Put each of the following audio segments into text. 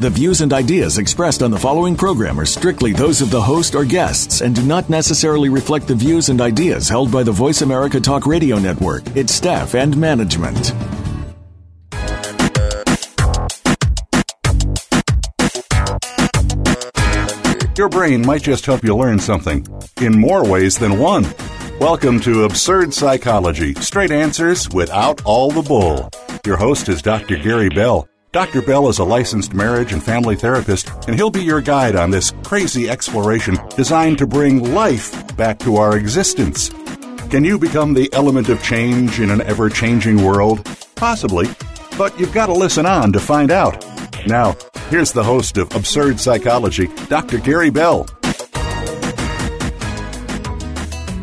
The views and ideas expressed on the following program are strictly those of the host or guests and do not necessarily reflect the views and ideas held by the Voice America Talk Radio Network, its staff, and management. Your brain might just help you learn something in more ways than one. Welcome to Absurd Psychology Straight Answers Without All the Bull. Your host is Dr. Gary Bell. Dr. Bell is a licensed marriage and family therapist, and he'll be your guide on this crazy exploration designed to bring life back to our existence. Can you become the element of change in an ever changing world? Possibly, but you've got to listen on to find out. Now, here's the host of Absurd Psychology, Dr. Gary Bell.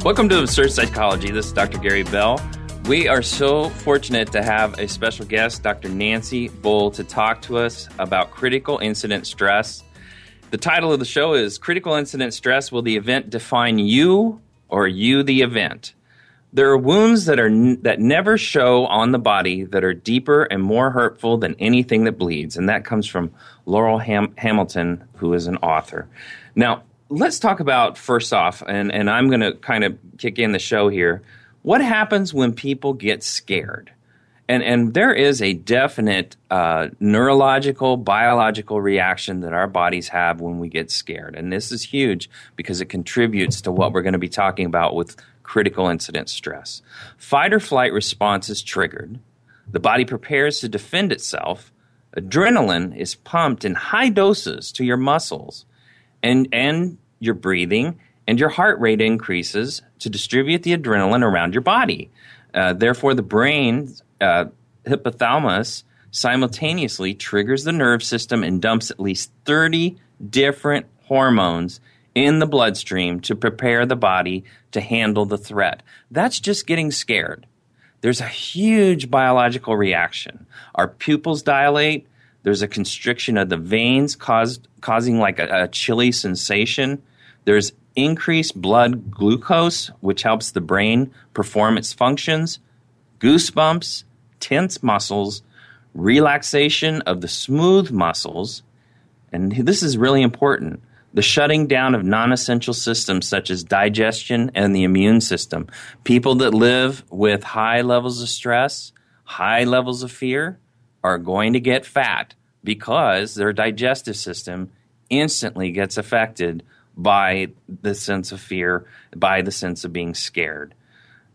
Welcome to Absurd Psychology. This is Dr. Gary Bell. We are so fortunate to have a special guest, Dr. Nancy Bohl, to talk to us about critical incident stress. The title of the show is Critical Incident Stress Will the Event Define You or You the Event? There are wounds that are that never show on the body that are deeper and more hurtful than anything that bleeds, and that comes from Laurell Ham- Hamilton, who is an author. Now, let's talk about first off, and, and I'm going to kind of kick in the show here what happens when people get scared? And, and there is a definite uh, neurological, biological reaction that our bodies have when we get scared. And this is huge because it contributes to what we're going to be talking about with critical incident stress. Fight or flight response is triggered. The body prepares to defend itself. Adrenaline is pumped in high doses to your muscles and, and your breathing and your heart rate increases to distribute the adrenaline around your body. Uh, therefore, the brain, uh, hypothalamus, simultaneously triggers the nerve system and dumps at least 30 different hormones in the bloodstream to prepare the body to handle the threat. That's just getting scared. There's a huge biological reaction. Our pupils dilate. There's a constriction of the veins caused, causing like a, a chilly sensation. There's increased blood glucose, which helps the brain perform its functions, goosebumps, tense muscles, relaxation of the smooth muscles, and this is really important the shutting down of non essential systems such as digestion and the immune system. People that live with high levels of stress, high levels of fear, are going to get fat because their digestive system instantly gets affected by the sense of fear, by the sense of being scared.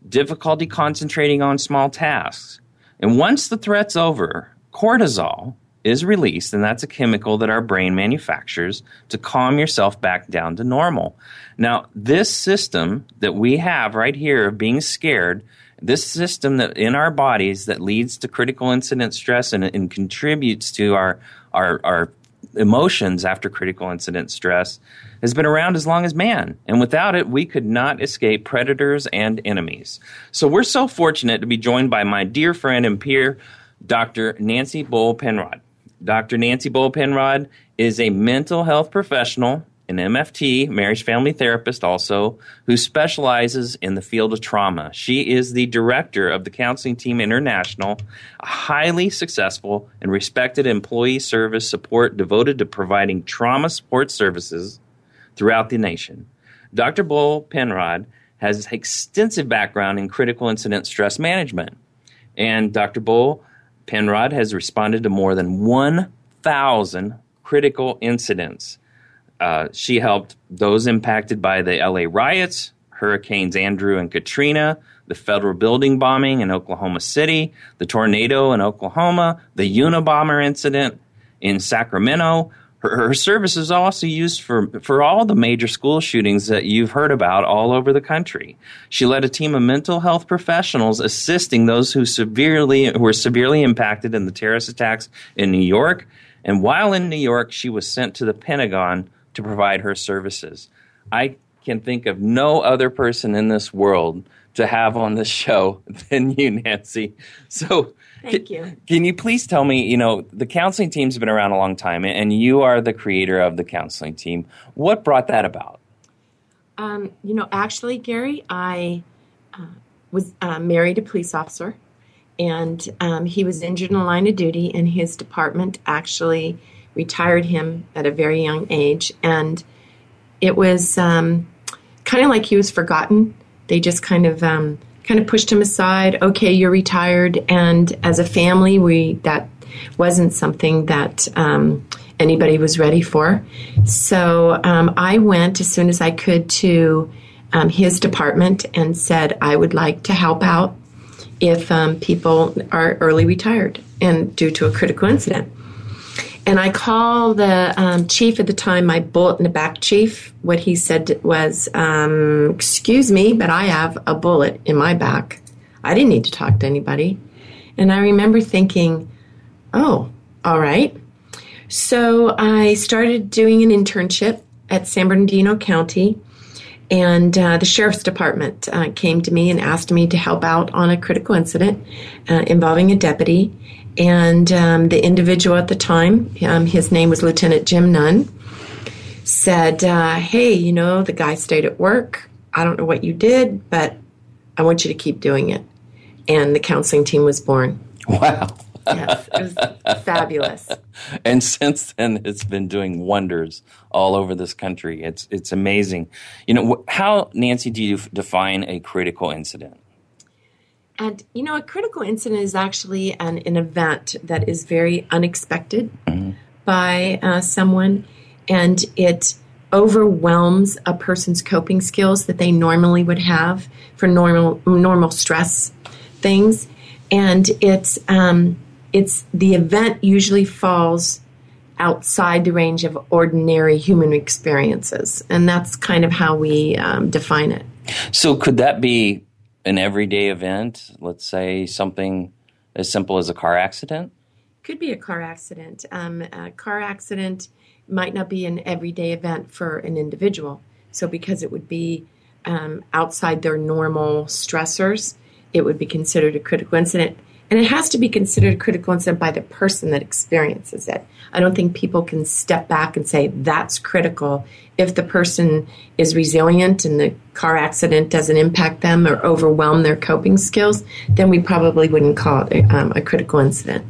Difficulty concentrating on small tasks. And once the threat's over, cortisol is released, and that's a chemical that our brain manufactures to calm yourself back down to normal. Now, this system that we have right here of being scared, this system that in our bodies that leads to critical incident stress and, and contributes to our, our, our emotions after critical incident stress has been around as long as man. And without it, we could not escape predators and enemies. So we're so fortunate to be joined by my dear friend and peer, Dr. Nancy Bohl Penrod. Dr. Nancy Bohl Penrod is a mental health professional an MFT, marriage family therapist also, who specializes in the field of trauma. She is the director of the Counseling Team International, a highly successful and respected employee service support devoted to providing trauma support services throughout the nation. Dr. Bohl Penrod has extensive background in critical incident stress management. And Dr. Bohl Penrod has responded to more than 1,000 critical incidents uh, she helped those impacted by the LA riots, Hurricanes Andrew and Katrina, the federal building bombing in Oklahoma City, the tornado in Oklahoma, the Unabomber incident in Sacramento. Her, her service is also used for, for all the major school shootings that you've heard about all over the country. She led a team of mental health professionals assisting those who severely who were severely impacted in the terrorist attacks in New York. And while in New York, she was sent to the Pentagon to provide her services. I can think of no other person in this world to have on the show than you, Nancy. So, Thank you. Can you please tell me, you know, the counseling team's been around a long time and you are the creator of the counseling team. What brought that about? Um, you know, actually, Gary, I uh, was uh, married a police officer and um, he was injured in the line of duty, and his department actually retired him at a very young age. And it was um, kind of like he was forgotten. They just kind of um, kind of pushed him aside. Okay, you're retired, and as a family, we that wasn't something that um, anybody was ready for. So um, I went as soon as I could to um, his department and said I would like to help out if um, people are early retired and due to a critical incident. And I call the um, chief at the time, my bullet in the back chief. What he said was, um, Excuse me, but I have a bullet in my back. I didn't need to talk to anybody. And I remember thinking, Oh, all right. So I started doing an internship at San Bernardino County and uh, the sheriff's department uh, came to me and asked me to help out on a critical incident uh, involving a deputy. And um, the individual at the time, um, his name was Lieutenant Jim Nunn, said, uh, Hey, you know, the guy stayed at work. I don't know what you did, but I want you to keep doing it. And the counseling team was born. Wow. yes, it was fabulous. And since then, it's been doing wonders all over this country. It's it's amazing. You know, how Nancy do you define a critical incident? And you know, a critical incident is actually an, an event that is very unexpected mm-hmm. by uh, someone, and it overwhelms a person's coping skills that they normally would have for normal normal stress things, and it's um, it's the event usually falls outside the range of ordinary human experiences, and that's kind of how we um, define it. So, could that be an everyday event? Let's say something as simple as a car accident. Could be a car accident. Um, a car accident might not be an everyday event for an individual. So, because it would be um, outside their normal stressors, it would be considered a critical incident. And it has to be considered a critical incident by the person that experiences it. I don't think people can step back and say that's critical. If the person is resilient and the car accident doesn't impact them or overwhelm their coping skills, then we probably wouldn't call it a, um, a critical incident.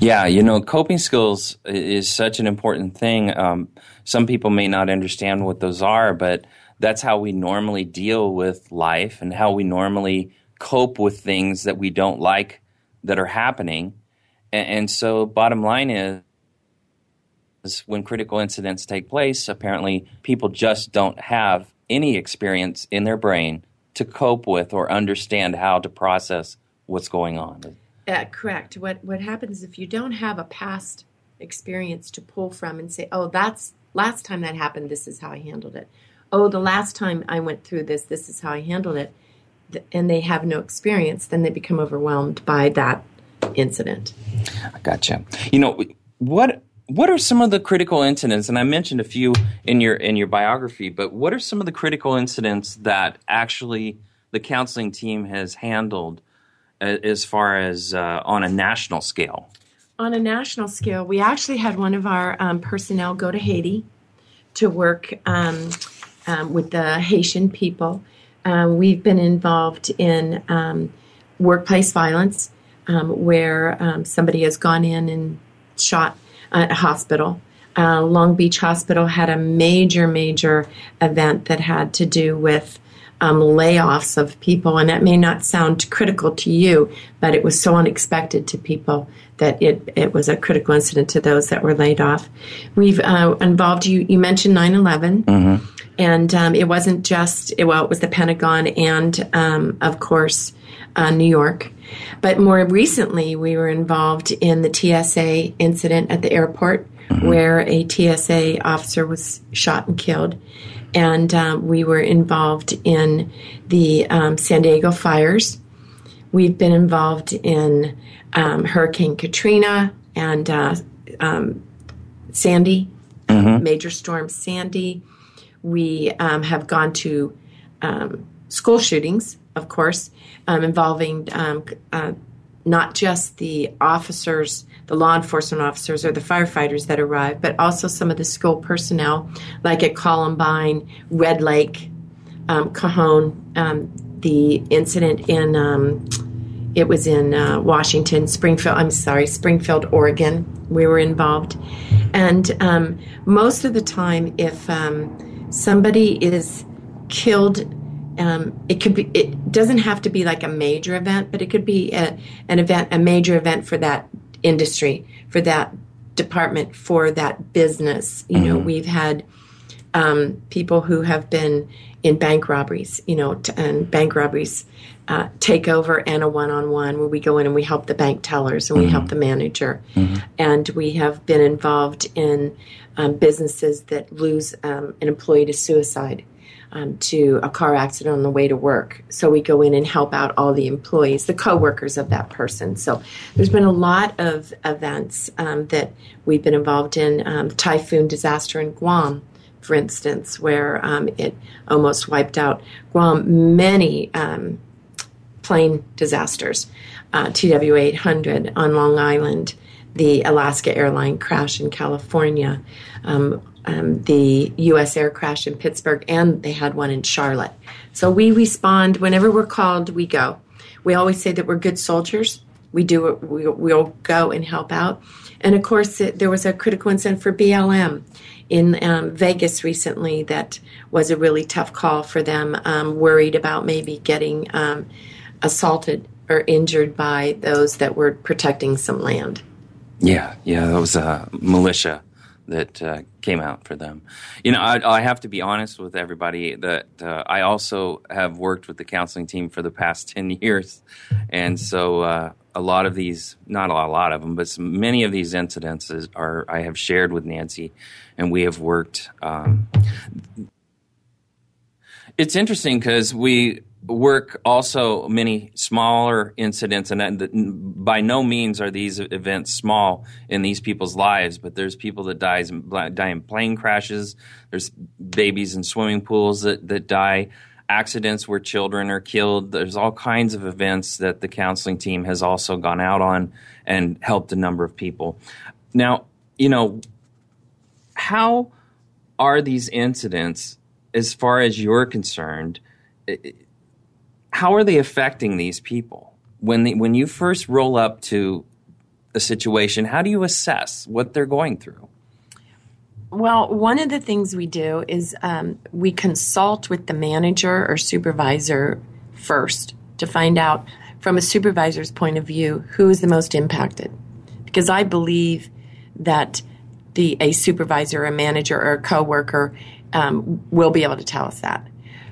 Yeah, you know, coping skills is such an important thing. Um, some people may not understand what those are, but that's how we normally deal with life and how we normally cope with things that we don't like that are happening. And, and so, bottom line is, is when critical incidents take place, apparently people just don't have any experience in their brain to cope with or understand how to process what's going on. Uh, correct. What what happens if you don't have a past experience to pull from and say, "Oh, that's last time that happened. This is how I handled it." Oh, the last time I went through this, this is how I handled it and they have no experience, then they become overwhelmed by that incident. I gotcha. You know what? What are some of the critical incidents? And I mentioned a few in your in your biography, but what are some of the critical incidents that actually the counseling team has handled as far as uh, on a national scale? On a national scale, we actually had one of our um, personnel go to Haiti to work um, um, with the Haitian people um, we've been involved in um, workplace violence um, where somebody has gone in and shot hospital. Uh, Long Beach Hospital had a major, major event that had to do with um, layoffs of people, and that may not sound critical to you, but it was so unexpected to people that it, it was a critical incident to those that were laid off. We've uh, involved you. You mentioned 9 11. Mm-hmm. And um, it wasn't just, well, it was the Pentagon and, um, of course, uh, New York. But more recently, we were involved in the TSA incident at the airport mm-hmm. where a TSA officer was shot and killed. And um, we were involved in the um, San Diego fires. We've been involved in um, Hurricane Katrina and uh, um, Sandy, mm-hmm. Major Storm Sandy. We um, have gone to um, school shootings of course, um, involving um, uh, not just the officers, the law enforcement officers or the firefighters that arrive, but also some of the school personnel, like at Columbine, Red Lake, um, Cajon, um, the incident in um, it was in uh, Washington, Springfield. I'm sorry, Springfield, Oregon. We were involved, and um, most of the time, if um, somebody is killed um, it could be it doesn't have to be like a major event but it could be a, an event a major event for that industry for that department for that business you mm-hmm. know we've had um, people who have been in bank robberies you know t- and bank robberies uh, take over and a one-on-one where we go in and we help the bank tellers and we mm-hmm. help the manager mm-hmm. and we have been involved in um, businesses that lose um, an employee to suicide um, to a car accident on the way to work. So we go in and help out all the employees, the coworkers of that person. So there's been a lot of events um, that we've been involved in. Um, typhoon disaster in Guam, for instance, where um, it almost wiped out Guam. Many um, plane disasters, uh, TW 800 on Long Island, the Alaska airline crash in California. Um, um, the USAir crash in Pittsburgh, and they had one in Charlotte. So we respond whenever we're called. We go. We always say that we're good soldiers. We do. We, we'll go and help out. And of course, it, there was a critical incident for BLM in um, Vegas recently that was a really tough call for them. Um, worried about maybe getting um, assaulted or injured by those that were protecting some land. Yeah, yeah, that was a militia that uh, came out for them. You know, I, I, have to be honest with everybody that uh, I also have worked with the counseling team for the past 10 years. And so uh, a lot of these, not a lot, of them, but many of these incidences are, I have shared with Nancy and we have worked. Um, it's interesting because we, work also many smaller incidents, and by no means are these events small in these people's lives. But there's people that dies die in plane crashes. There's babies in swimming pools that that die. Accidents where children are killed. There's all kinds of events that the counseling team has also gone out on and helped a number of people. Now, you know, how are these incidents, as far as you're concerned? How are they affecting these people when they, when you first roll up to a situation? How do you assess what they're going through? Well, one of the things we do is um, we consult with the manager or supervisor first to find out from a supervisor's point of view who is the most impacted. Because I believe that the a supervisor, a manager, or a coworker um, will be able to tell us that.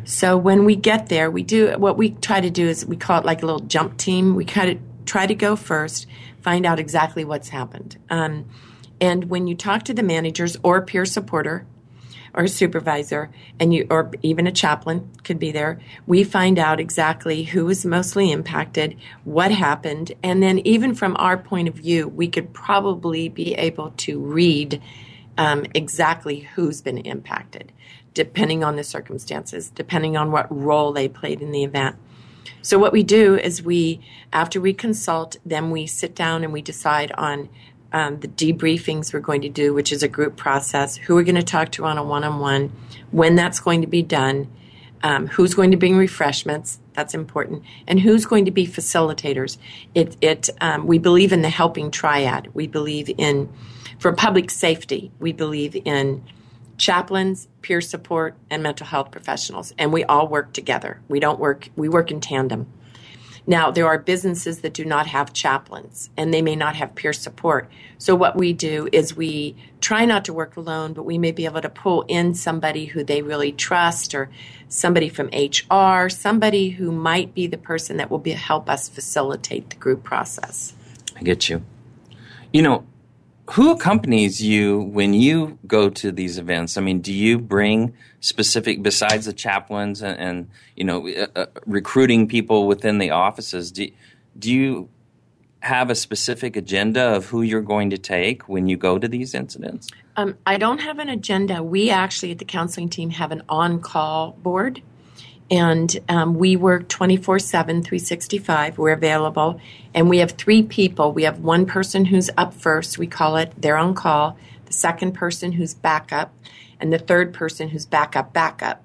So when we get there, we do what we try to do is we call it like a little jump team. We kind of try to go first, find out exactly what's happened. Um, and when you talk to the managers or peer supporter or supervisor, and you or even a chaplain could be there, we find out exactly who was mostly impacted, what happened, and then even from our point of view, we could probably be able to read um, exactly who's been impacted depending on the circumstances, depending on what role they played in the event. So what we do is we, after we consult, then we sit down and we decide on um, the debriefings we're going to do, which is a group process, who we're going to talk to on a one-on-one, when that's going to be done, um, who's going to bring refreshments, that's important, and who's going to be facilitators. It, it um, we believe in the helping triad. We believe in, for public safety, we believe in chaplains, peer support, and mental health professionals. And we all work together. We don't work, we work in tandem. Now, there are businesses that do not have chaplains and they may not have peer support. So, what we do is we try not to work alone, but we may be able to pull in somebody who they really trust or somebody from HR, somebody who might be the person that will be, help us facilitate the group process. I get you. You know, who accompanies you when you go to these events? I mean, do you bring specific besides the chaplains and, and you know uh, uh, recruiting people within the offices? Do do you have a specific agenda of who you're going to take when you go to these incidents? Um, I don't have an agenda. We actually at the counseling team have an on-call board, And um, we work 24 7, 365. We're available. And we have three people. We have one person who's up first. We call it they're on call. The second person who's backup. And the third person who's backup, backup.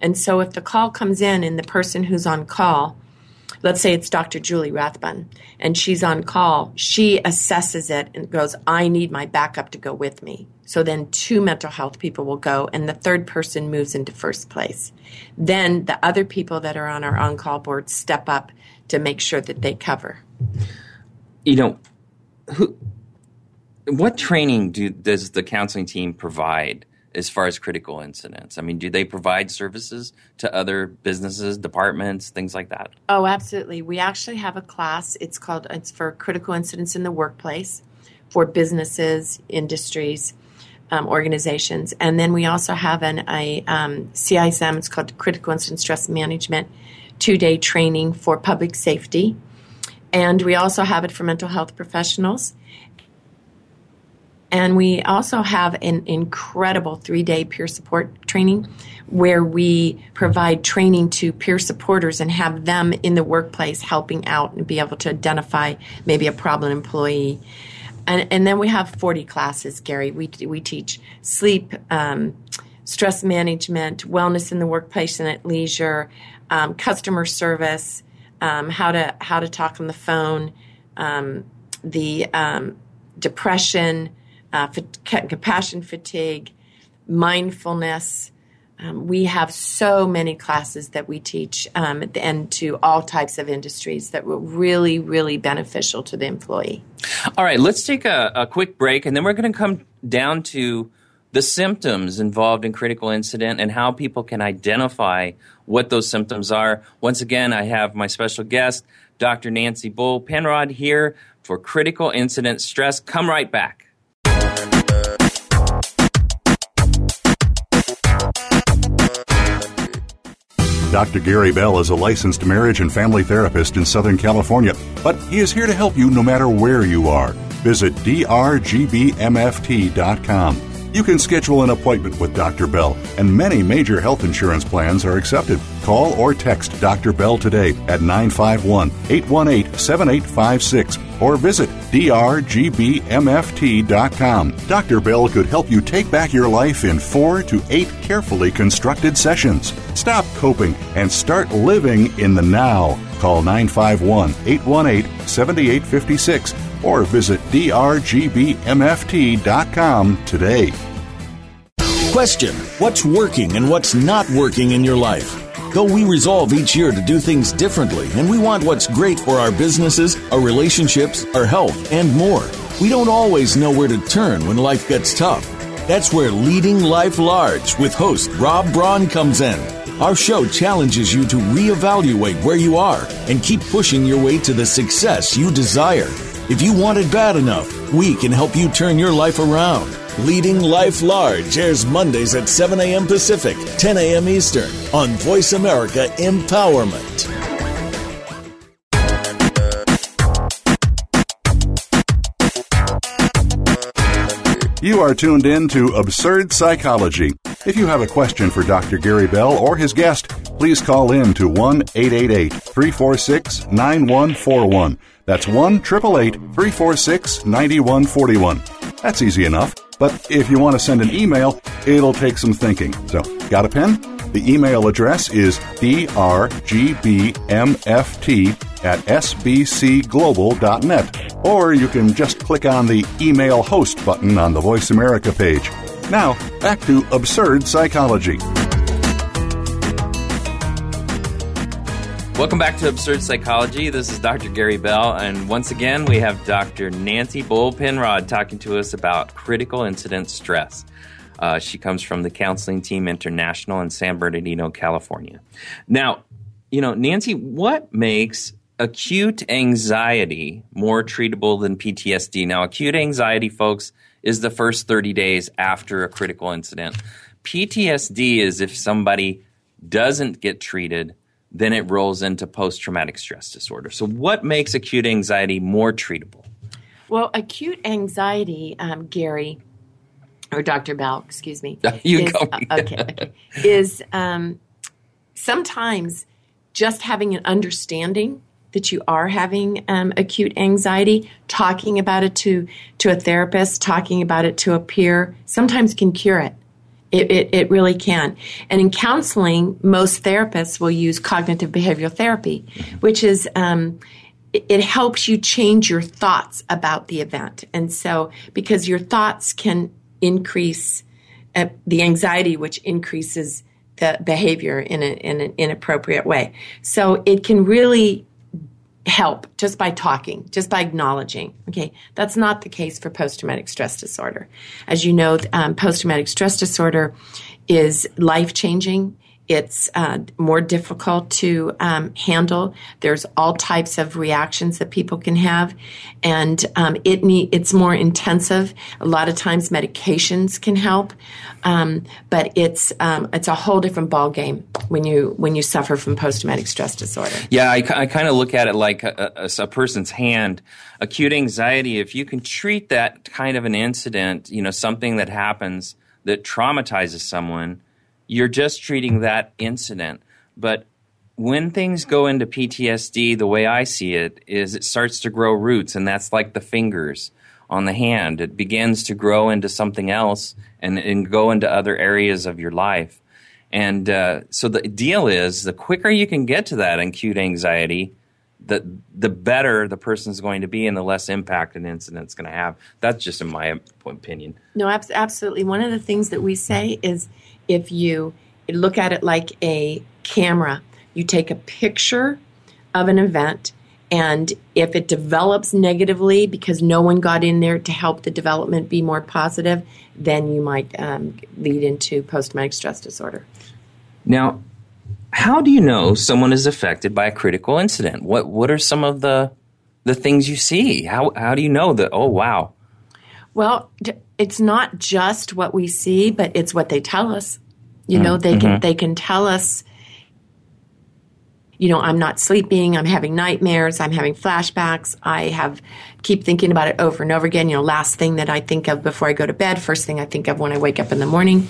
And so if the call comes in and the person who's on call, let's say it's Dr. Julie Rathbun, and she's on call, she assesses it and goes, I need my backup to go with me. So then two mental health people will go, and the third person moves into first place. Then the other people that are on our on call board step up to make sure that they cover. You know, who, what training do, does the counseling team provide as far as critical incidents? I mean, do they provide services to other businesses, departments, things like that? Oh, absolutely. We actually have a class. It's called it's for critical incidents in the workplace for businesses, industries, um, organizations, and then we also have an a um, CISM. It's called Critical Incident Stress Management, two day training for public safety, and we also have it for mental health professionals. And we also have an incredible three day peer support training where we provide training to peer supporters and have them in the workplace helping out and be able to identify maybe a problem employee. And, and then we have 40 classes, Gary. We, we teach sleep, um, stress management, wellness in the workplace and at leisure, um, customer service, um, how to how to talk on the phone, um, the um, depression, uh, compassion fatigue, mindfulness. Um, we have so many classes that we teach um, and to all types of industries that were really, really beneficial to the employee. All right, let's take a, a quick break and then we're going to come down to the symptoms involved in critical incident and how people can identify what those symptoms are. Once again, I have my special guest, Dr. Nancy Bohl Penrod, here for critical incident stress. Come right back. Dr. Gary Bell is a licensed marriage and family therapist in Southern California, but he is here to help you no matter where you are. Visit drgbmft.com. You can schedule an appointment with Dr. Bell, and many major health insurance plans are accepted. Call or text Dr. Bell today at 951 818 7856 or visit drgbmft.com. Dr. Bell could help you take back your life in four to eight carefully constructed sessions. Stop coping and start living in the now. Call 951 818 7856 or visit drgbmft.com today. Question What's working and what's not working in your life? Though we resolve each year to do things differently and we want what's great for our businesses, our relationships, our health, and more, we don't always know where to turn when life gets tough. That's where Leading Life Large with host Rob Braun comes in. Our show challenges you to reevaluate where you are and keep pushing your way to the success you desire. If you want it bad enough, we can help you turn your life around. Leading Life Large airs Mondays at 7 a.m. Pacific, 10 a.m. Eastern on Voice America Empowerment. You are tuned in to Absurd Psychology. If you have a question for Dr. Gary Bell or his guest, please call in to 1 888 346 9141. That's 1 888 346 9141. That's easy enough. But if you want to send an email, it'll take some thinking. So, got a pen? The email address is drgbmft at sbcglobal.net. Or you can just click on the Email Host button on the Voice America page. Now, back to Absurd Psychology. Welcome back to Absurd Psychology. This is Dr. Gary Bell, and once again, we have Dr. Nancy Bohl Penrod talking to us about critical incident stress. Uh, she comes from the Counseling Team International in San Bernardino, California. Now, you know, Nancy, what makes acute anxiety more treatable than PTSD? Now, acute anxiety, folks, is the first 30 days after a critical incident. PTSD is if somebody doesn't get treated then it rolls into post traumatic stress disorder. So, what makes acute anxiety more treatable? Well, acute anxiety, um, Gary, or Dr. Bell, excuse me. you is, go. Uh, okay, okay, is um, sometimes just having an understanding that you are having um, acute anxiety, talking about it to, to a therapist, talking about it to a peer, sometimes can cure it. It, it, it, really can. And in counseling, most therapists will use cognitive behavioral therapy, which is, um, it, helps you change your thoughts about the event. And so, because your thoughts can increase uh, the anxiety, which increases the behavior in, in an inappropriate way. So it can really help just by talking, just by acknowledging. Okay, that's not the case for post traumatic stress disorder. As you know, um, post traumatic stress disorder is life changing. It's uh, more difficult to um, handle. There's all types of reactions that people can have, and um, it it's more intensive. A lot of times, medications can help, um, but it's um, it's a whole different ball game when you when you suffer from post traumatic stress disorder. Yeah, I, I kind of look at it like a, a, a person's hand. Acute anxiety. If you can treat that kind of an incident, you know, something that happens that traumatizes someone you're just treating that incident. But when things go into PTSD, the way I see it is it starts to grow roots, and that's like the fingers on the hand. It begins to grow into something else and, and go into other areas of your life. And uh, so the deal is the quicker you can get to that acute anxiety, the the better the person's going to be and the less impact an incident's going to have. That's just in my opinion. No, absolutely. One of the things that we say is if you look at it like a camera, you take a picture of an event, and if it develops negatively because no one got in there to help the development be more positive, then you might um, lead into post traumatic stress disorder. Now, how do you know someone is affected by a critical incident? What What are some of the the things you see? How How do you know that? Oh, wow. Well, it's not just what we see, but it's what they tell us. You know, they can mm-hmm. they can tell us you know, I'm not sleeping, I'm having nightmares, I'm having flashbacks, I have keep thinking about it over and over again. You know, last thing that I think of before I go to bed, first thing I think of when I wake up in the morning.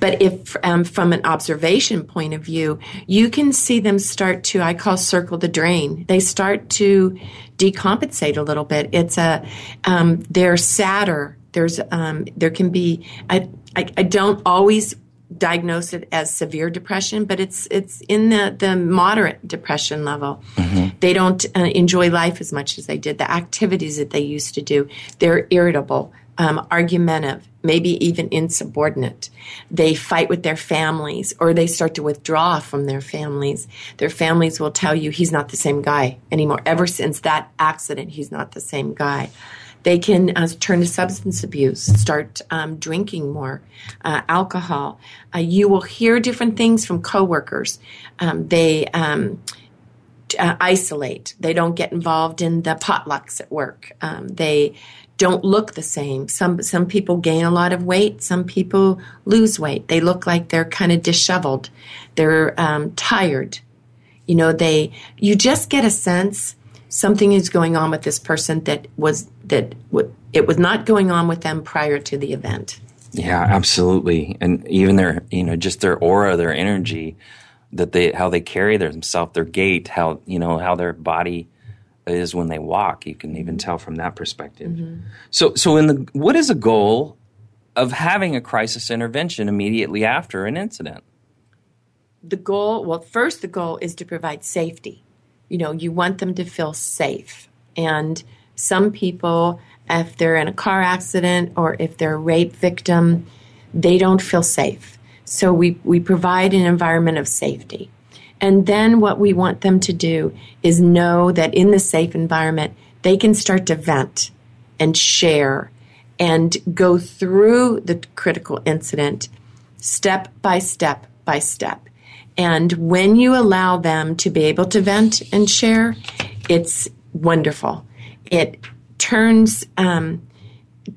But if um, from an observation point of view, you can see them start to I call circle the drain. They start to decompensate a little bit. It's a um, they're sadder there's um, there can be I, I, I don't always diagnose it as severe depression, but it's it's in the the moderate depression level. Mm-hmm. They don't uh, enjoy life as much as they did. The activities that they used to do, they're irritable, um, argumentative, maybe even insubordinate. They fight with their families, or they start to withdraw from their families. Their families will tell you he's not the same guy anymore. Ever since that accident, he's not the same guy. They can uh, turn to substance abuse, start um, drinking more uh, alcohol. Uh, you will hear different things from coworkers. Um, they um, uh, isolate. They don't get involved in the potlucks at work. Um, they don't look the same. Some some people gain a lot of weight. Some people lose weight. They look like they're kind of disheveled. They're um, tired. You know, they you just get a sense something is going on with this person that was that w- it was not going on with them prior to the event. Yeah, absolutely, and even their you know just their aura, their energy, that they how they carry themselves, their gait, how you know how their body is when they walk. You can even tell from that perspective. Mm-hmm. So, so in the what is a goal of having a crisis intervention immediately after an incident? The goal, well, first the goal is to provide safety you know, you want them to feel safe. And some people, if they're in a car accident or if they're a rape victim, they don't feel safe. So we, we provide an environment of safety. And then what we want them to do is know that in the safe environment, they can start to vent and share and go through the critical incident step by step by step. And when you allow them to be able to vent and share, it's wonderful. It turns um,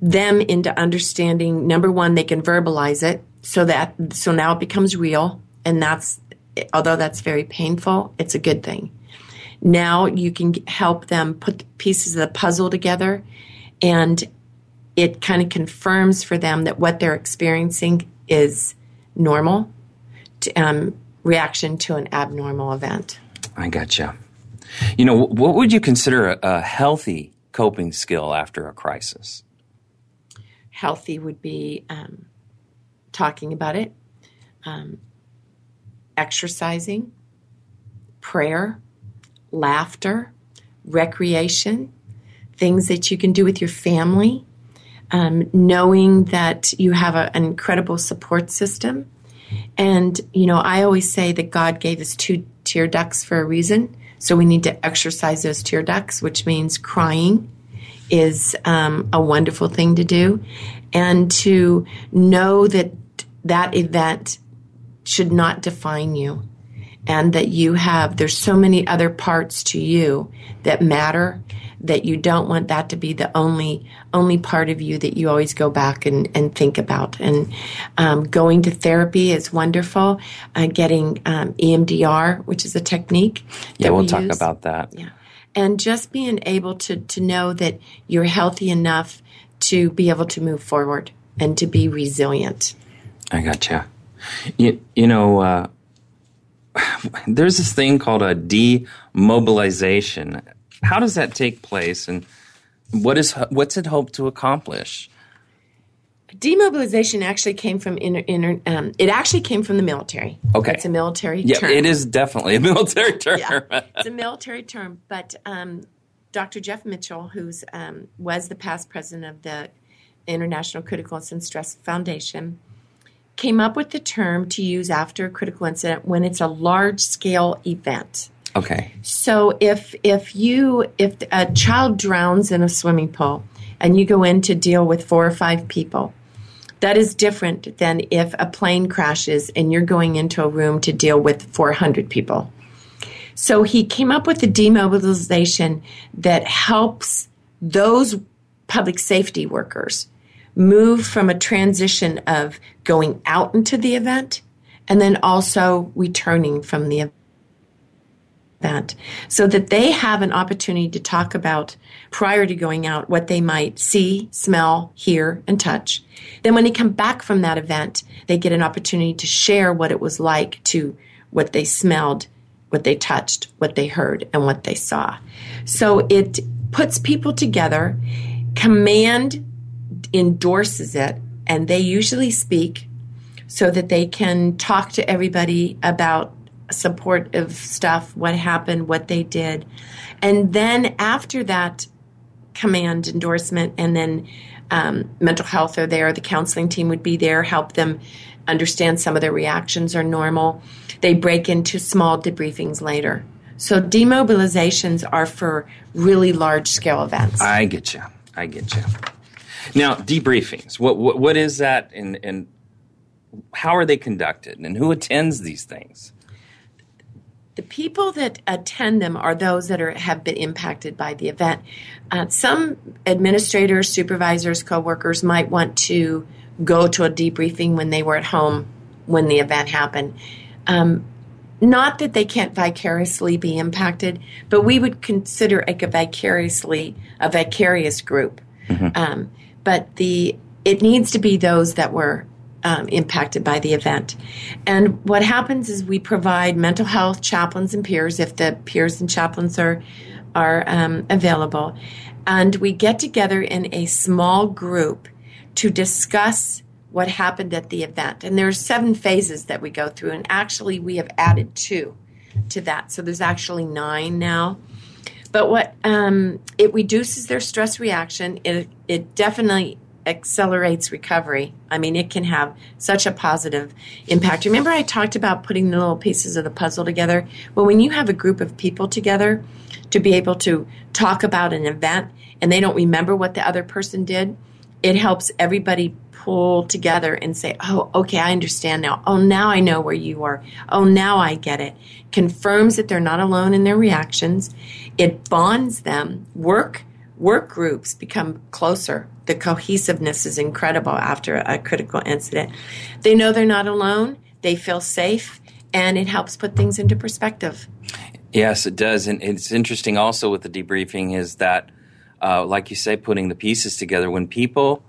them into understanding. Number one, they can verbalize it so that so now it becomes real, and that's although that's very painful, it's a good thing. Now you can help them put the pieces of the puzzle together, and it kind of confirms for them that what they're experiencing is normal. Um, reaction to an abnormal event. I gotcha. You know, what would you consider a, a healthy coping skill after a crisis? Healthy would be um, talking about it, um, exercising, prayer, laughter, recreation, things that you can do with your family, um, knowing that you have a, an incredible support system. And, you know, I always say that God gave us two tear ducts for a reason. So we need to exercise those tear ducts, which means crying is um, a wonderful thing to do. And to know that that event should not define you and that you have, there's so many other parts to you that matter that you don't want that to be the only only part of you that you always go back and, and think about. And um, going to therapy is wonderful. Uh, getting um, EMDR, which is a technique. Yeah, we'll we talk use. about that. Yeah, and just being able to to know that you're healthy enough to be able to move forward and to be resilient. I gotcha. You, you know, uh, there's this thing called a demobilization. How does that take place, and what is what's it hoped to accomplish? Demobilization actually came from inner, inner um, it actually came from the military. Okay. It's a military Yeah, term. it is definitely a military term. Yeah, it's a military term. But um, Dr. Jeff Mitchell, who's um, was the past president of the International Critical Incident Stress Foundation, came up with the term to use after a critical incident when it's a large scale event. Okay. So if if you if a child drowns in a swimming pool and you go in to deal with four or five people, that is different than if a plane crashes and you're going into a room to deal with 400 people. So he came up with a demobilization that helps those public safety workers move from a transition of going out into the event and then also returning from the event so that they have an opportunity to talk about prior to going out what they might see, smell, hear, and touch. Then when they come back from that event, they get an opportunity to share what it was like to what they smelled, what they touched, what they heard, and what they saw. So it puts people together. Command endorses it, and they usually speak so that they can talk to everybody about supportive stuff, what happened, what they did. And then after that command endorsement, and then um, mental health are there, the counseling team would be there, help them understand some of their reactions are normal. They break into small debriefings later. So demobilizations are for really large scale events. I get you. I get you. Now, debriefings. What what, what is that, and and how are they conducted, and who attends these things? The people that attend them are those that are have been impacted by the event. Uh, some administrators, supervisors, coworkers might want to go to a debriefing when they were at home when the event happened. Um, not that they can't vicariously be impacted, but we would consider a vicariously a vicarious group. Um, but the it needs to be those that were um, impacted by the event. And what happens is we provide mental health chaplains and peers if the peers and chaplains are are um, available, and we get together in a small group to discuss what happened at the event. And there are seven phases that we go through, and actually we have added two to that, so there's actually nine now. But what um, it reduces their stress reaction. It it definitely accelerates recovery. I mean, it can have such a positive impact. Remember, I talked about putting the little pieces of the puzzle together? Well, when you have a group of people together to be able to talk about an event and they don't remember what the other person did, it helps everybody pull together and say, Oh, okay, I understand now. Oh, now I know where you are. Oh, now I get it. Confirms that they're not alone in their reactions. It bonds them. Work work groups become closer. The cohesiveness is incredible after a critical incident. They know they're not alone, they feel safe, and it helps put things into perspective. Yes, it does, and it's interesting also with the debriefing is that, uh, like you say, putting the pieces together. When people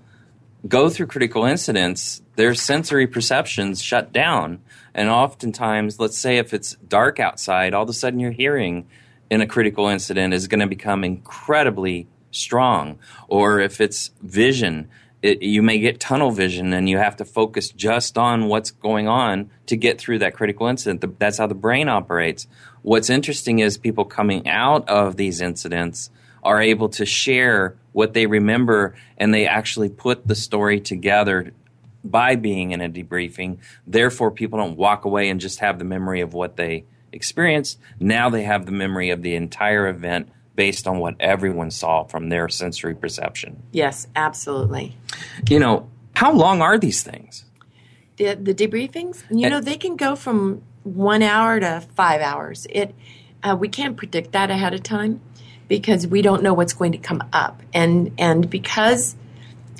go through critical incidents, their sensory perceptions shut down. And oftentimes, let's say if it's dark outside, all of a sudden your hearing in a critical incident is going to become incredibly strong. Or if it's vision, it, you may get tunnel vision and you have to focus just on what's going on to get through that critical incident. That's how the brain operates. What's interesting is people coming out of these incidents are able to share what they remember and they actually put the story together by being in a debriefing. Therefore, people don't walk away and just have the memory of what they experienced. Now they have the memory of the entire event based on what everyone saw from their sensory perception. Yes, absolutely. You know, how long are these things? The, the debriefings, you know, they can go from one hour to five hours. It uh, we can't predict that ahead of time because we don't know what's going to come up, and and because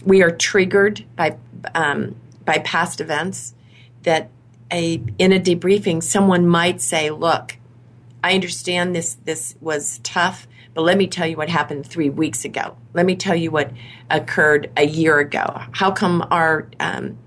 we are triggered by um, by past events that a in a debriefing someone might say, "Look, I understand this this was tough, but let me tell you what happened three weeks ago. Let me tell you what occurred a year ago. How come our um,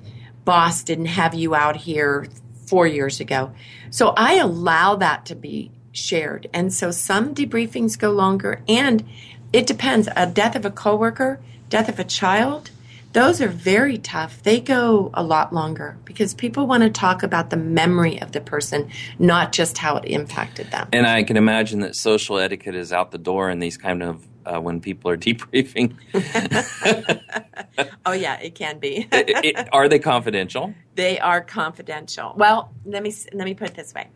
boss didn't have you out here four years ago?" So I allow that to be shared, and so some debriefings go longer, and it depends. A death of a coworker, death of a child those are very tough. They go a lot longer because people want to talk about the memory of the person, not just how it impacted them. And I can imagine that social etiquette is out the door in these kind of uh, when people are debriefing. oh yeah, it can be. it, it, are they confidential? They are confidential. Well, let me let me put it this way: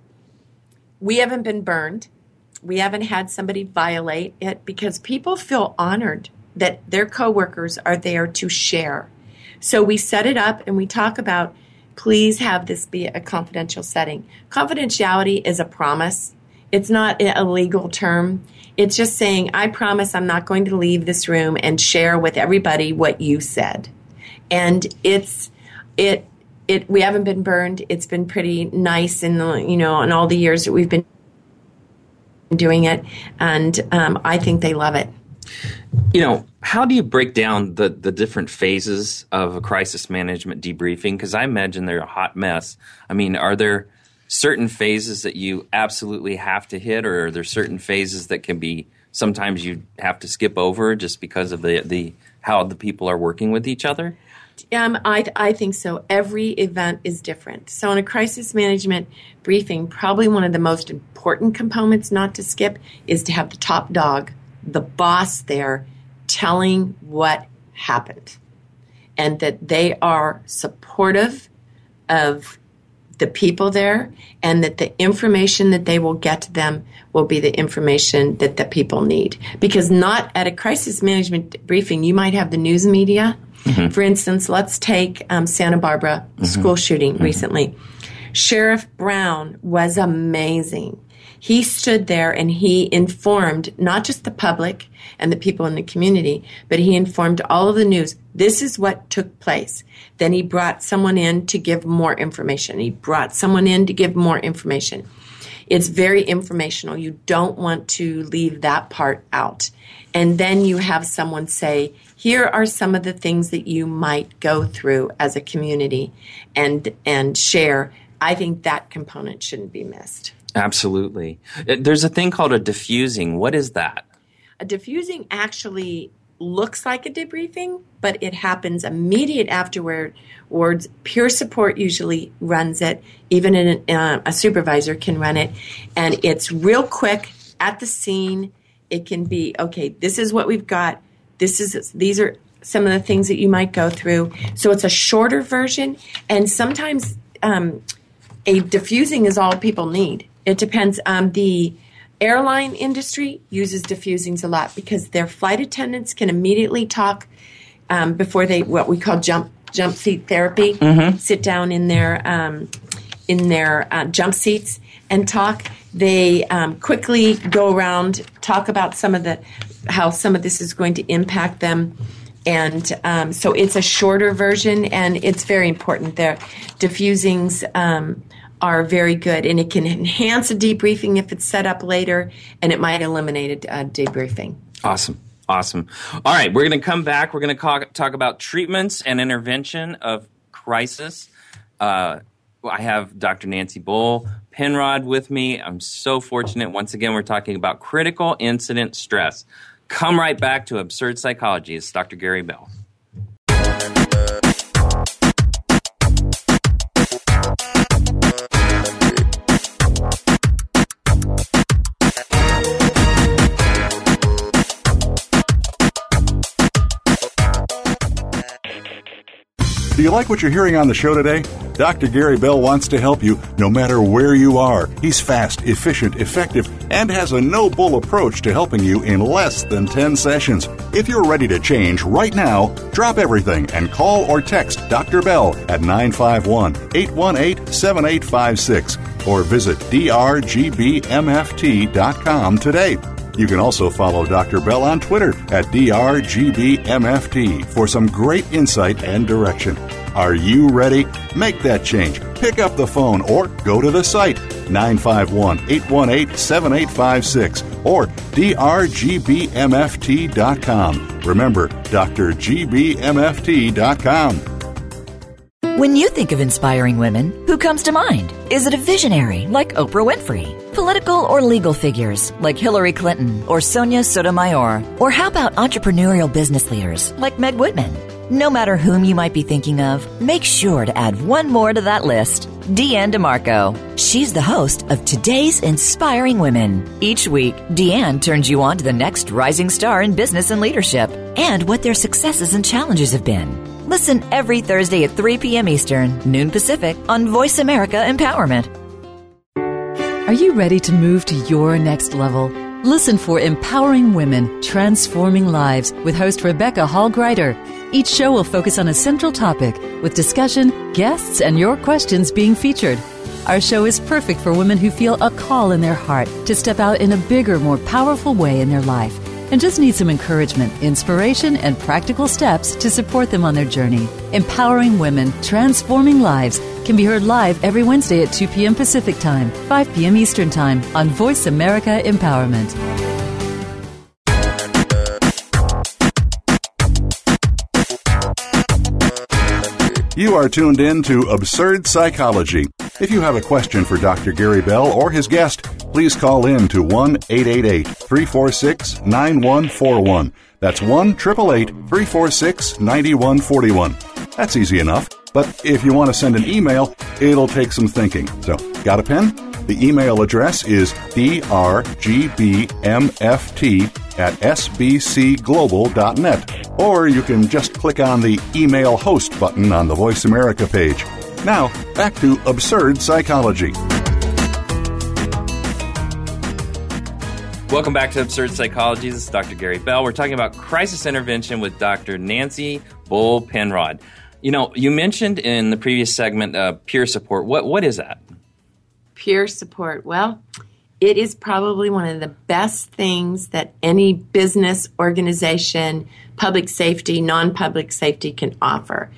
we haven't been burned. We haven't had somebody violate it because people feel honored that their coworkers are there to share. So we set it up and we talk about please have this be a confidential setting. Confidentiality is a promise. It's not a legal term. It's just saying, I promise I'm not going to leave this room and share with everybody what you said. And it's, it, it, we haven't been burned. It's been pretty nice in the, you know, in all the years that we've been doing it. And um, I think they love it. You know, how do you break down the, the different phases of a crisis management debriefing? Because I imagine they're a hot mess. I mean, are there certain phases that you absolutely have to hit, or are there certain phases that can be sometimes you have to skip over just because of the, the how the people are working with each other? Um, I, I think so. Every event is different. So, in a crisis management briefing, probably one of the most important components not to skip is to have the top dog, the boss there, telling what happened and that they are supportive of the people there and that the information that they will get to them will be the information that the people need because not at a crisis management briefing you might have the news media mm-hmm. for instance let's take um, santa barbara mm-hmm. school shooting mm-hmm. recently sheriff brown was amazing he stood there and he informed not just the public and the people in the community, but he informed all of the news. This is what took place. Then he brought someone in to give more information. He brought someone in to give more information. It's very informational. You don't want to leave that part out. And then you have someone say, here are some of the things that you might go through as a community and and share. I think that component shouldn't be missed. Absolutely. Uh, there's a thing called a defusing. What is that? A defusing actually looks like a debriefing, but it happens immediate afterwards. Peer support usually runs it. Even uh, a supervisor can run it, and it's real quick at the scene. It can be okay. This is what we've got. This is these are some of the things that you might go through. So it's a shorter version, and sometimes um, a defusing is all people need. It depends. Um, the airline industry uses defusings a lot because their flight attendants can immediately talk um, before they what we call jump jump seat therapy. Mm-hmm. Sit down in their um, in their uh, jump seats and talk. They um, quickly go around talk about some of the how some of this is going to impact them. And um, so it's a shorter version, and it's very important. There, defusings um, are very good, and it can enhance a debriefing if it's set up later, and it might eliminate a, debriefing. Awesome. Awesome. All right, we're going to come back. We're going to talk about treatments and intervention of crisis. Uh, I have Dr. Nancy Bull Penrod with me. I'm so fortunate. Once again, we're talking about critical incident stress. Come right back to Absurd Psychology. It's Dr. Gary Bell. Do you like what you're hearing on the show today? Dr. Gary Bell wants to help you no matter where you are. He's fast, efficient, effective, and has a no bull approach to helping you in less than 10 sessions. If you're ready to change right now, drop everything and call or text Dr. Bell at 951 818 7856 or visit drgbmft.com today. You can also follow Dr. Bell on Twitter at drgbmft for some great insight and direction. Are you ready? Make that change. Pick up the phone or go to the site 951 818 7856 or drgbmft.com. Remember, drgbmft.com. When you think of inspiring women, who comes to mind? Is it a visionary like Oprah Winfrey? Political or legal figures like Hillary Clinton or Sonia Sotomayor? Or how about entrepreneurial business leaders like Meg Whitman? No matter whom you might be thinking of, make sure to add one more to that list. Deanne DeMarco. She's the host of Today's Inspiring Women. Each week, Deanne turns you on to the next rising star in business and leadership and what their successes and challenges have been. Listen every Thursday at 3 p.m. Eastern, noon Pacific on Voice America Empowerment. Are you ready to move to your next level? Listen for Empowering Women, Transforming Lives with host Rebecca Hall Gruyter. Each show will focus on a central topic with discussion, guests, and your questions being featured. Our show is perfect for women who feel a call in their heart to step out in a bigger, more powerful way in their life and just need some encouragement, inspiration, and practical steps to support them on their journey. Empowering Women, Transforming Lives can be heard live every Wednesday at 2 p.m. Pacific Time, 5 p.m. Eastern Time on Voice America Empowerment. You are tuned in to Absurd Psychology. If you have a question for Dr. Gary Bell or his guest, please call in to 1 888 346 9141. That's 1 888 346 9141. That's easy enough. But if you want to send an email, it'll take some thinking. So, got a pen? The email address is drgbmft at sbcglobal.net. Or you can just click on the Email Host button on the Voice America page. Now, back to Absurd Psychology. Welcome back to Absurd Psychology. This is Dr. Gary Bell. We're talking about crisis intervention with Dr. Nancy Bohl-Penrod. You know, you mentioned in the previous segment uh, peer support. What what is that? Peer support. Well, it is probably one of the best things that any business organization, public safety, non-public safety can offer.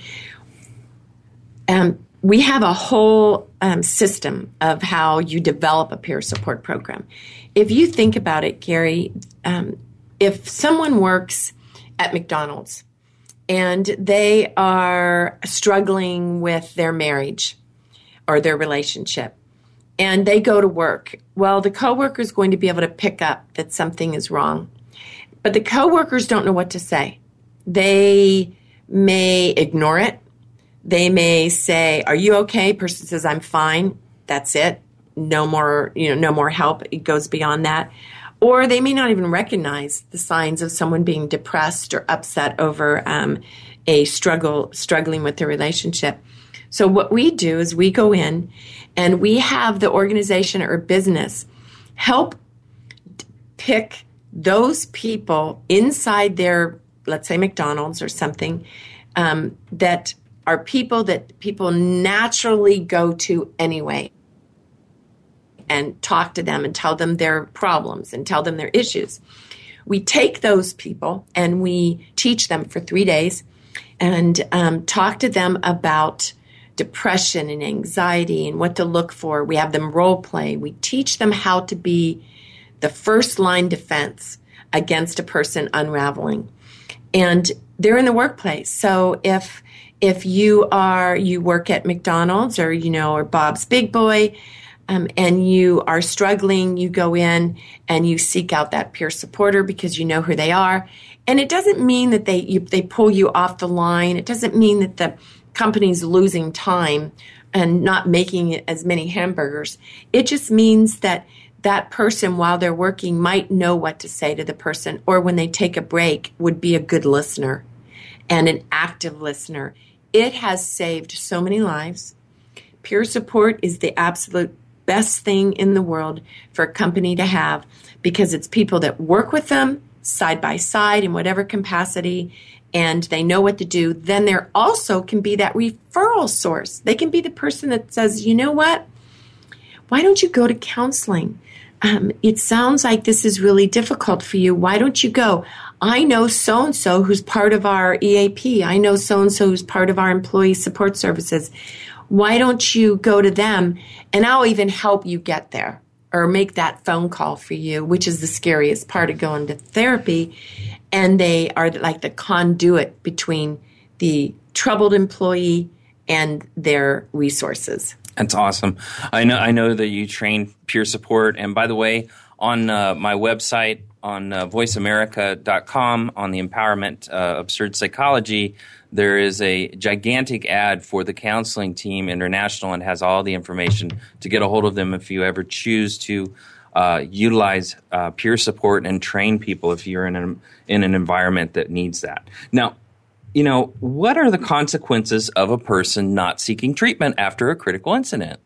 Um, we have a whole um, system of how you develop a peer support program. If you think about it, Gary, um, if someone works at McDonald's and they are struggling with their marriage or their relationship, and they go to work, well, the coworker is going to be able to pick up that something is wrong, but the coworkers don't know what to say. They may ignore it they may say, "Are you okay?" Person says, "I'm fine." That's it. No more, you know, no more help. It goes beyond that. Or they may not even recognize the signs of someone being depressed or upset over um, a struggle, struggling with their relationship. So what we do is we go in and we have the organization or business help pick those people inside their, let's say McDonald's or something, um, that are people that people naturally go to anyway and talk to them and tell them their problems and tell them their issues. We take those people and we teach them for three days and um, talk to them about depression and anxiety and what to look for. We have them role play. We teach them how to be the first line defense against a person unraveling. And they're in the workplace. So if if you are you work at McDonald's or you know or Bob's Big Boy um, and you are struggling, you go in and you seek out that peer supporter because you know who they are. And it doesn't mean that they you, they pull you off the line. It doesn't mean that the company's losing time and not making as many hamburgers. It just means that that person while they're working might know what to say to the person or when they take a break would be a good listener and an active listener. It has saved so many lives. Peer support is the absolute best thing in the world for a company to have because it's people that work with them side by side in whatever capacity and they know what to do. Then there also can be that referral source. They can be the person that says, you know what? Why don't you go to counseling? um, it sounds like this is really difficult for you. Why don't you go? I know so and so who's part of our EAP. I know so and so who's part of our employee support services. Why don't you go to them and I'll even help you get there or make that phone call for you, which is the scariest part of going to therapy. And they are like the conduit between the troubled employee and their resources. That's awesome. I know. I know that you train peer support. And by the way, on uh, my website on uh, voiceamerica.com on the empowerment uh, absurd psychology, there is a gigantic ad for the counseling team international and has all the information to get a hold of them if you ever choose to uh, utilize uh, peer support and train people if you're in an, in an environment that needs that. Now, you know, what are the consequences of a person not seeking treatment after a critical incident?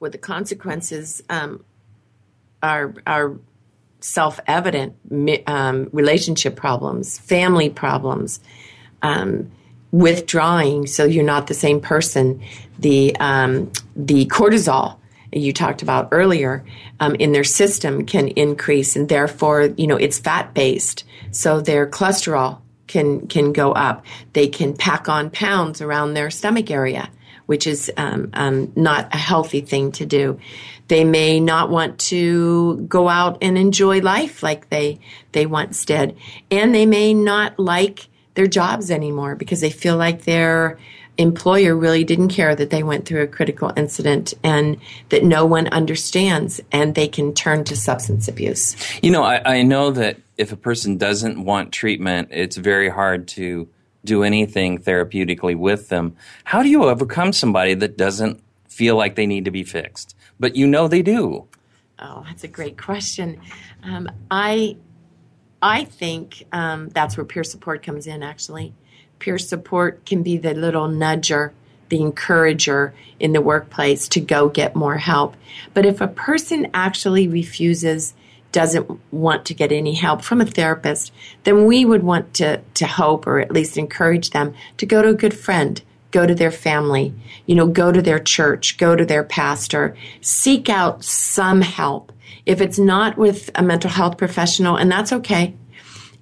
Well, the consequences um, are are self evident. Um, relationship problems, family problems, um, withdrawing, so you're not the same person. The um, the cortisol you talked about earlier um, in their system can increase, and therefore, you know, it's fat based, so their cholesterol can can go up. They can pack on pounds around their stomach area, which is um, um, not a healthy thing to do. They may not want to go out and enjoy life like they they once did, and they may not like their jobs anymore because they feel like their employer really didn't care that they went through a critical incident and that no one understands and they can turn to substance abuse. You know, I, I know that if a person doesn't want treatment, it's very hard to do anything therapeutically with them. How do you overcome somebody that doesn't feel like they need to be fixed, but you know they do? Oh, that's a great question. Um, I I think um, that's where peer support comes in. Actually, peer support can be the little nudger, the encourager in the workplace to go get more help. But if a person actually refuses doesn't want to get any help from a therapist, then we would want to, to hope or at least encourage them to go to a good friend, go to their family, you know, go to their church, go to their pastor, seek out some help. If it's not with a mental health professional, and that's okay,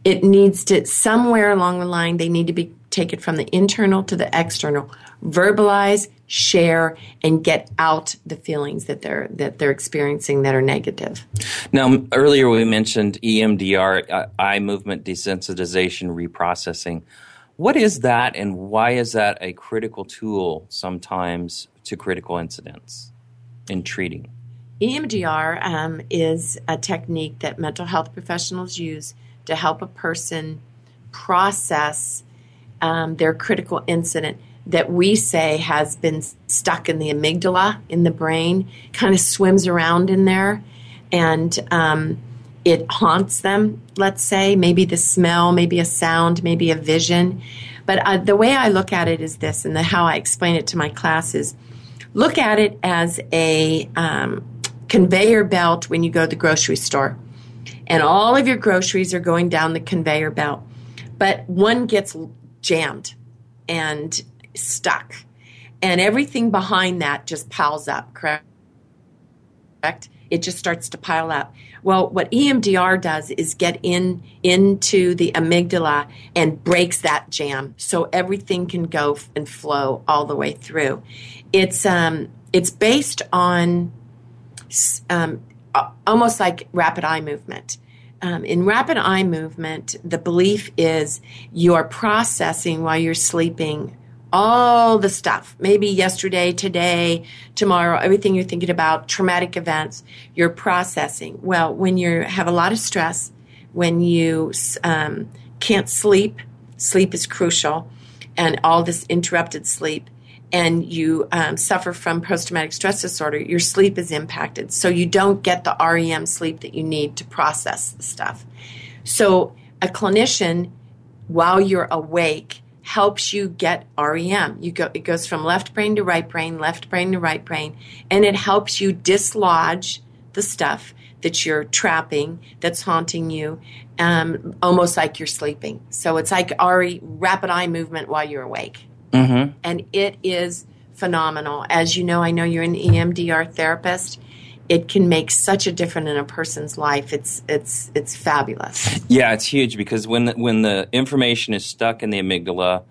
it needs to, somewhere along the line, they need to be take it from the internal to the external, verbalize, share, and get out the feelings that they're that they're experiencing that are negative. Now, earlier we mentioned EMDR, uh, eye movement desensitization reprocessing. What is that, and why is that a critical tool sometimes to critical incidents in treating? EMDR um, is a technique that mental health professionals use to help a person process um, their critical incident that we say has been stuck in the amygdala in the brain, kind of swims around in there, and um, it haunts them. Let's say maybe the smell, maybe a sound, maybe a vision. But uh, the way I look at it is this, and the, how I explain it to my classes: look at it as a um, conveyor belt when you go to the grocery store, and all of your groceries are going down the conveyor belt, but one gets jammed and stuck. And everything behind that just piles up, correct? It just starts to pile up. Well, what EMDR does is get in into the amygdala and breaks that jam, so everything can go and flow all the way through. It's um, it's based on um, almost like rapid eye movement. Um, in rapid eye movement, the belief is you are processing while you're sleeping all the stuff. Maybe yesterday, today, tomorrow, everything you're thinking about, traumatic events, you're processing. Well, when you have a lot of stress, when you um, can't sleep, sleep is crucial, and all this interrupted sleep, and you um, suffer from post traumatic stress disorder, your sleep is impacted. So you don't get the REM sleep that you need to process the stuff. So a clinician, while you're awake, helps you get REM. You go, it goes from left brain to right brain, left brain to right brain, and it helps you dislodge the stuff that you're trapping, that's haunting you, um, almost like you're sleeping. So it's like RE, rapid eye movement while you're awake. Mm-hmm. And it is phenomenal. As you know, I know you're an EMDR therapist. It can make such a difference in a person's life. It's it's it's fabulous. Yeah, it's huge because when the, when the information is stuck in the amygdala,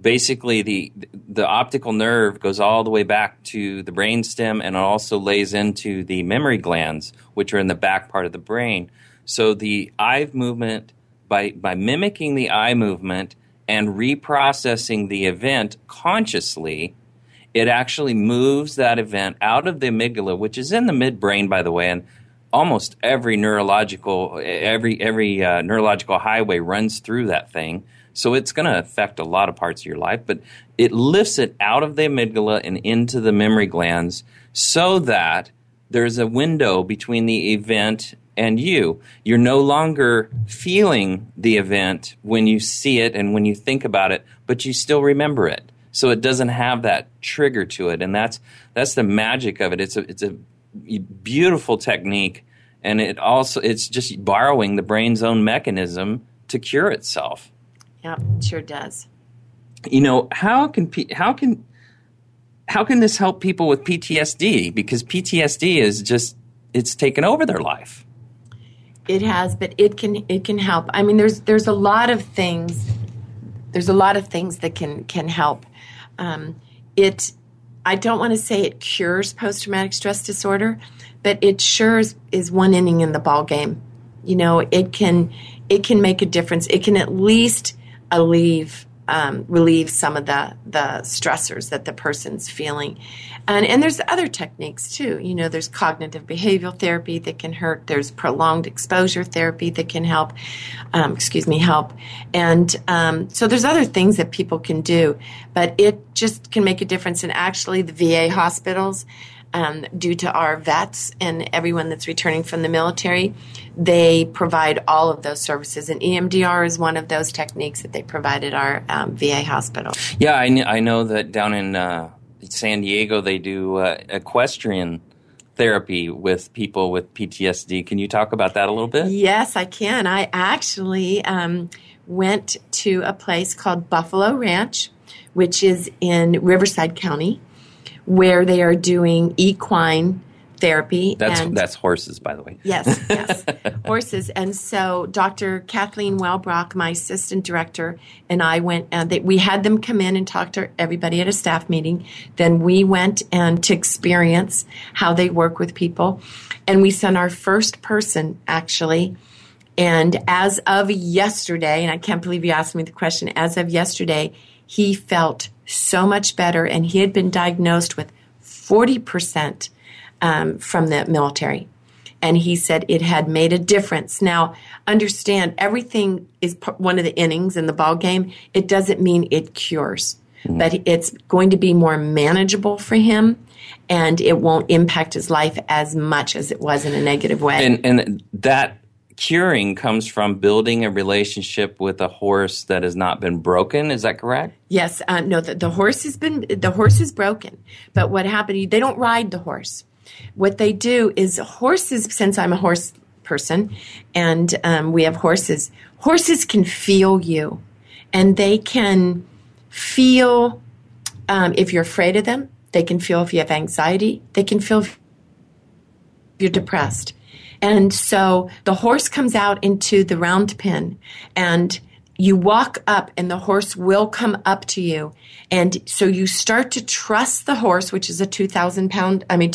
basically the the optical nerve goes all the way back to the brainstem and it also lays into the memory glands, which are in the back part of the brain. So the eye movement by by mimicking the eye movement and reprocessing the event consciously, it actually moves that event out of the amygdala, which is in the midbrain, by the way, and almost every neurological every every uh, neurological highway runs through that thing. So it's going to affect a lot of parts of your life, but it lifts it out of the amygdala and into the memory glands so that there's a window between the event and you. You're no longer feeling the event when you see it and when you think about it, but you still remember it. So it doesn't have that trigger to it, and that's that's the magic of it. It's a it's a beautiful technique, and it also it's just borrowing the brain's own mechanism to cure itself. Yeah, sure does. You know how can how can how can this help people with PTSD? Because PTSD is just it's taken over their life. It has, but it can it can help. I mean, there's there's a lot of things. There's a lot of things that can can help. Um, it. I don't want to say it cures post traumatic stress disorder, but it sure is, is one inning in the ball game. You know, it can it can make a difference. It can at least alleviate um, relieve some of the the stressors that the person's feeling. And and there's other techniques too. You know, there's cognitive behavioral therapy that can hurt. There's prolonged exposure therapy that can help. Um, excuse me, help. And um, so there's other things that people can do, but it just can make a difference. And actually, the VA hospitals um, due to our vets and everyone that's returning from the military, they provide all of those services. And EMDR is one of those techniques that they provide at our um, VA hospital. Yeah, I, kn- I know that down in uh, San Diego they do uh, equestrian therapy with people with PTSD. Can you talk about that a little bit? Yes, I can. I actually um, went to a place called Buffalo Ranch, which is in Riverside County where they are doing equine therapy. That's and, that's horses, by the way. Yes, yes, horses. And so Dr. Kathleen Welbrock, my assistant director, and I went and they, we had them come in and talk to everybody at a staff meeting. Then we went and to experience how they work with people, and we sent our first person actually. And as of yesterday, and I can't believe you asked me the question, as of yesterday, he felt so much better, and he had been diagnosed with 40% um, from the military. And he said it had made a difference. Now, understand everything is one of the innings in the ball game. It doesn't mean it cures, mm-hmm. but it's going to be more manageable for him and it won't impact his life as much as it was in a negative way. And, and that curing comes from building a relationship with a horse that has not been broken. Is that correct? Yes. Um, no, the, the horse has been the horse is broken. But what happened? They don't ride the horse. What they do is horses. Since I'm a horse person, and um, we have horses. Horses can feel you, and they can feel um, if you're afraid of them. They can feel if you have anxiety. They can feel if you're depressed and so the horse comes out into the round pen and you walk up and the horse will come up to you. And so you start to trust the horse, which is a 2,000 pound, I mean,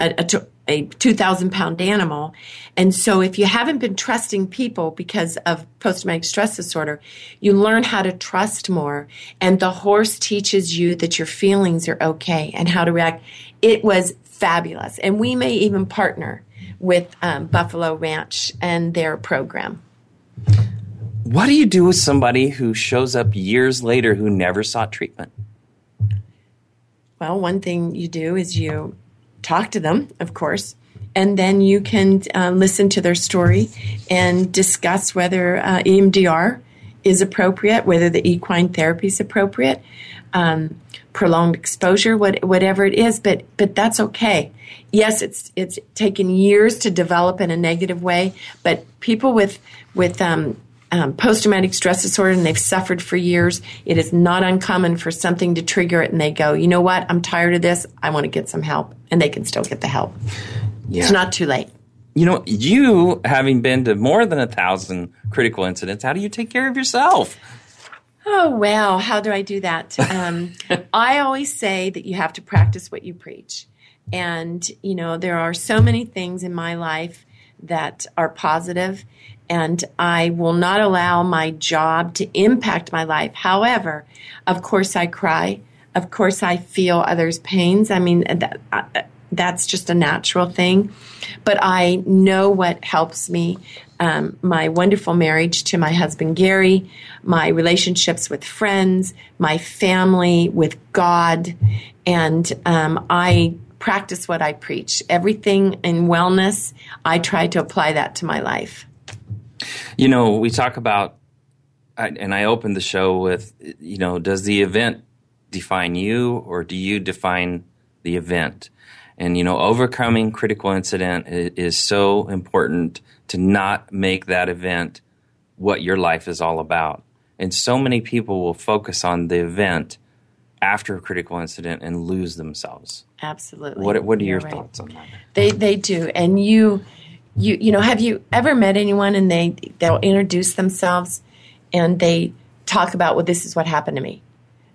a, a, a 2,000 pound animal. And so if you haven't been trusting people because of post traumatic stress disorder, you learn how to trust more. And the horse teaches you that your feelings are okay and how to react. It was fabulous. And we may even partner with um, Buffalo Ranch and their program. What do you do with somebody who shows up years later who never sought treatment? Well, one thing you do is you talk to them, of course, and then you can uh, listen to their story and discuss whether uh, EMDR is appropriate, whether the equine therapy is appropriate, um, prolonged exposure, what, whatever it is. But but that's okay. Yes, it's it's taken years to develop in a negative way, but people with with um, um, post traumatic stress disorder and they've suffered for years, it is not uncommon for something to trigger it and they go, you know what, I'm tired of this, I want to get some help. And they can still get the help. Yeah. It's not too late. You know, you having been to more than a thousand critical incidents, how do you take care of yourself? Oh, well, how do I do that? Um, I always say that you have to practice what you preach. And, you know, there are so many things in my life that are positive, and I will not allow my job to impact my life. However, of course, I cry. Of course, I feel others' pains. I mean, that, uh, that's just a natural thing. But I know what helps me. Um, my wonderful marriage to my husband Gary, my relationships with friends, my family, with God, and um, I practice what I preach. Everything in wellness, I try to apply that to my life. You know, we talk about, and I opened the show with, you know, does the event define you or do you define the event? And, you know, overcoming critical incident is so important to not make that event what your life is all about. And so many people will focus on the event after a critical incident and lose themselves. Absolutely. What What are You're your right. thoughts on that? They they do, and you you you know have you ever met anyone and they they'll introduce themselves and they talk about well this is what happened to me,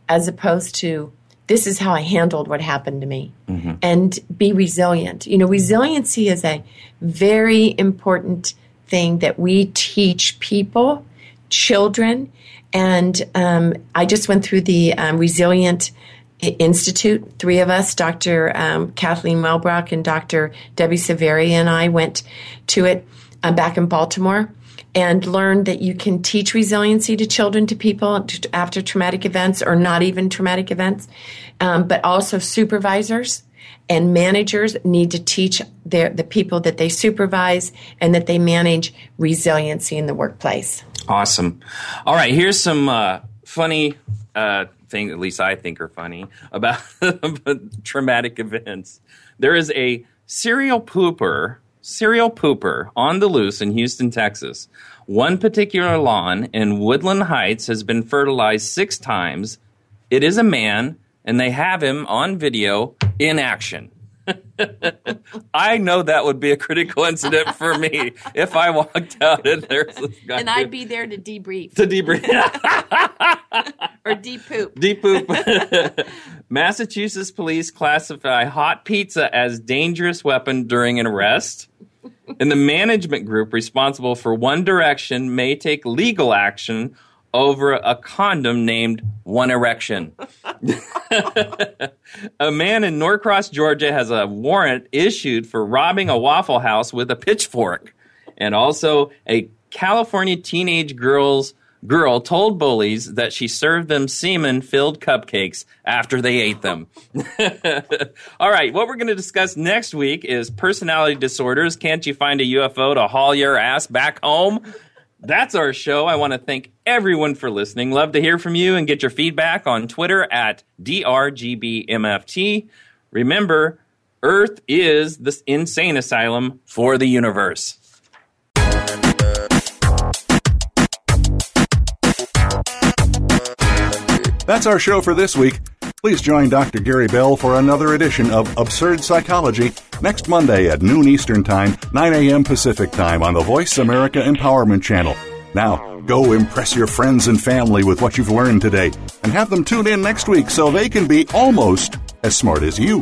as opposed to this is how I handled what happened to me, mm-hmm. and be resilient. You know, resiliency is a very important thing that we teach people, children and um, I just went through the um, Resilient Institute. Three of us, Dr. Um, Kathleen Welbrock and Dr. Debbie Severi, and I went to it uh, back in Baltimore and learned that you can teach resiliency to children, to people after traumatic events or not even traumatic events, um, but also supervisors and managers need to teach their, the people that they supervise and that they manage resiliency in the workplace. Awesome. All right, here's some uh, funny uh, things, at least I think are funny, about traumatic events. There is a serial pooper, serial pooper on the loose in Houston, Texas. One particular lawn in Woodland Heights has been fertilized six times. It is a man, and they have him on video in action. I know that would be a critical incident for me if I walked out and there's this guy. And I'd be there to debrief. To debrief. or deep poop. Deep poop. Massachusetts police classify hot pizza as dangerous weapon during an arrest. And the management group responsible for One Direction may take legal action over a condom named One Erection. a man in Norcross, Georgia has a warrant issued for robbing a Waffle House with a pitchfork. And also, a California teenage girl's girl told bullies that she served them semen filled cupcakes after they ate them. All right, what we're going to discuss next week is personality disorders. Can't you find a UFO to haul your ass back home? That's our show. I want to thank everyone for listening. Love to hear from you and get your feedback on Twitter at DRGBMFT. Remember, Earth is the insane asylum for the universe. That's our show for this week. Please join Dr. Gary Bell for another edition of Absurd Psychology next Monday at noon Eastern Time, 9 a.m. Pacific Time on the Voice America Empowerment Channel. Now, go impress your friends and family with what you've learned today and have them tune in next week so they can be almost as smart as you.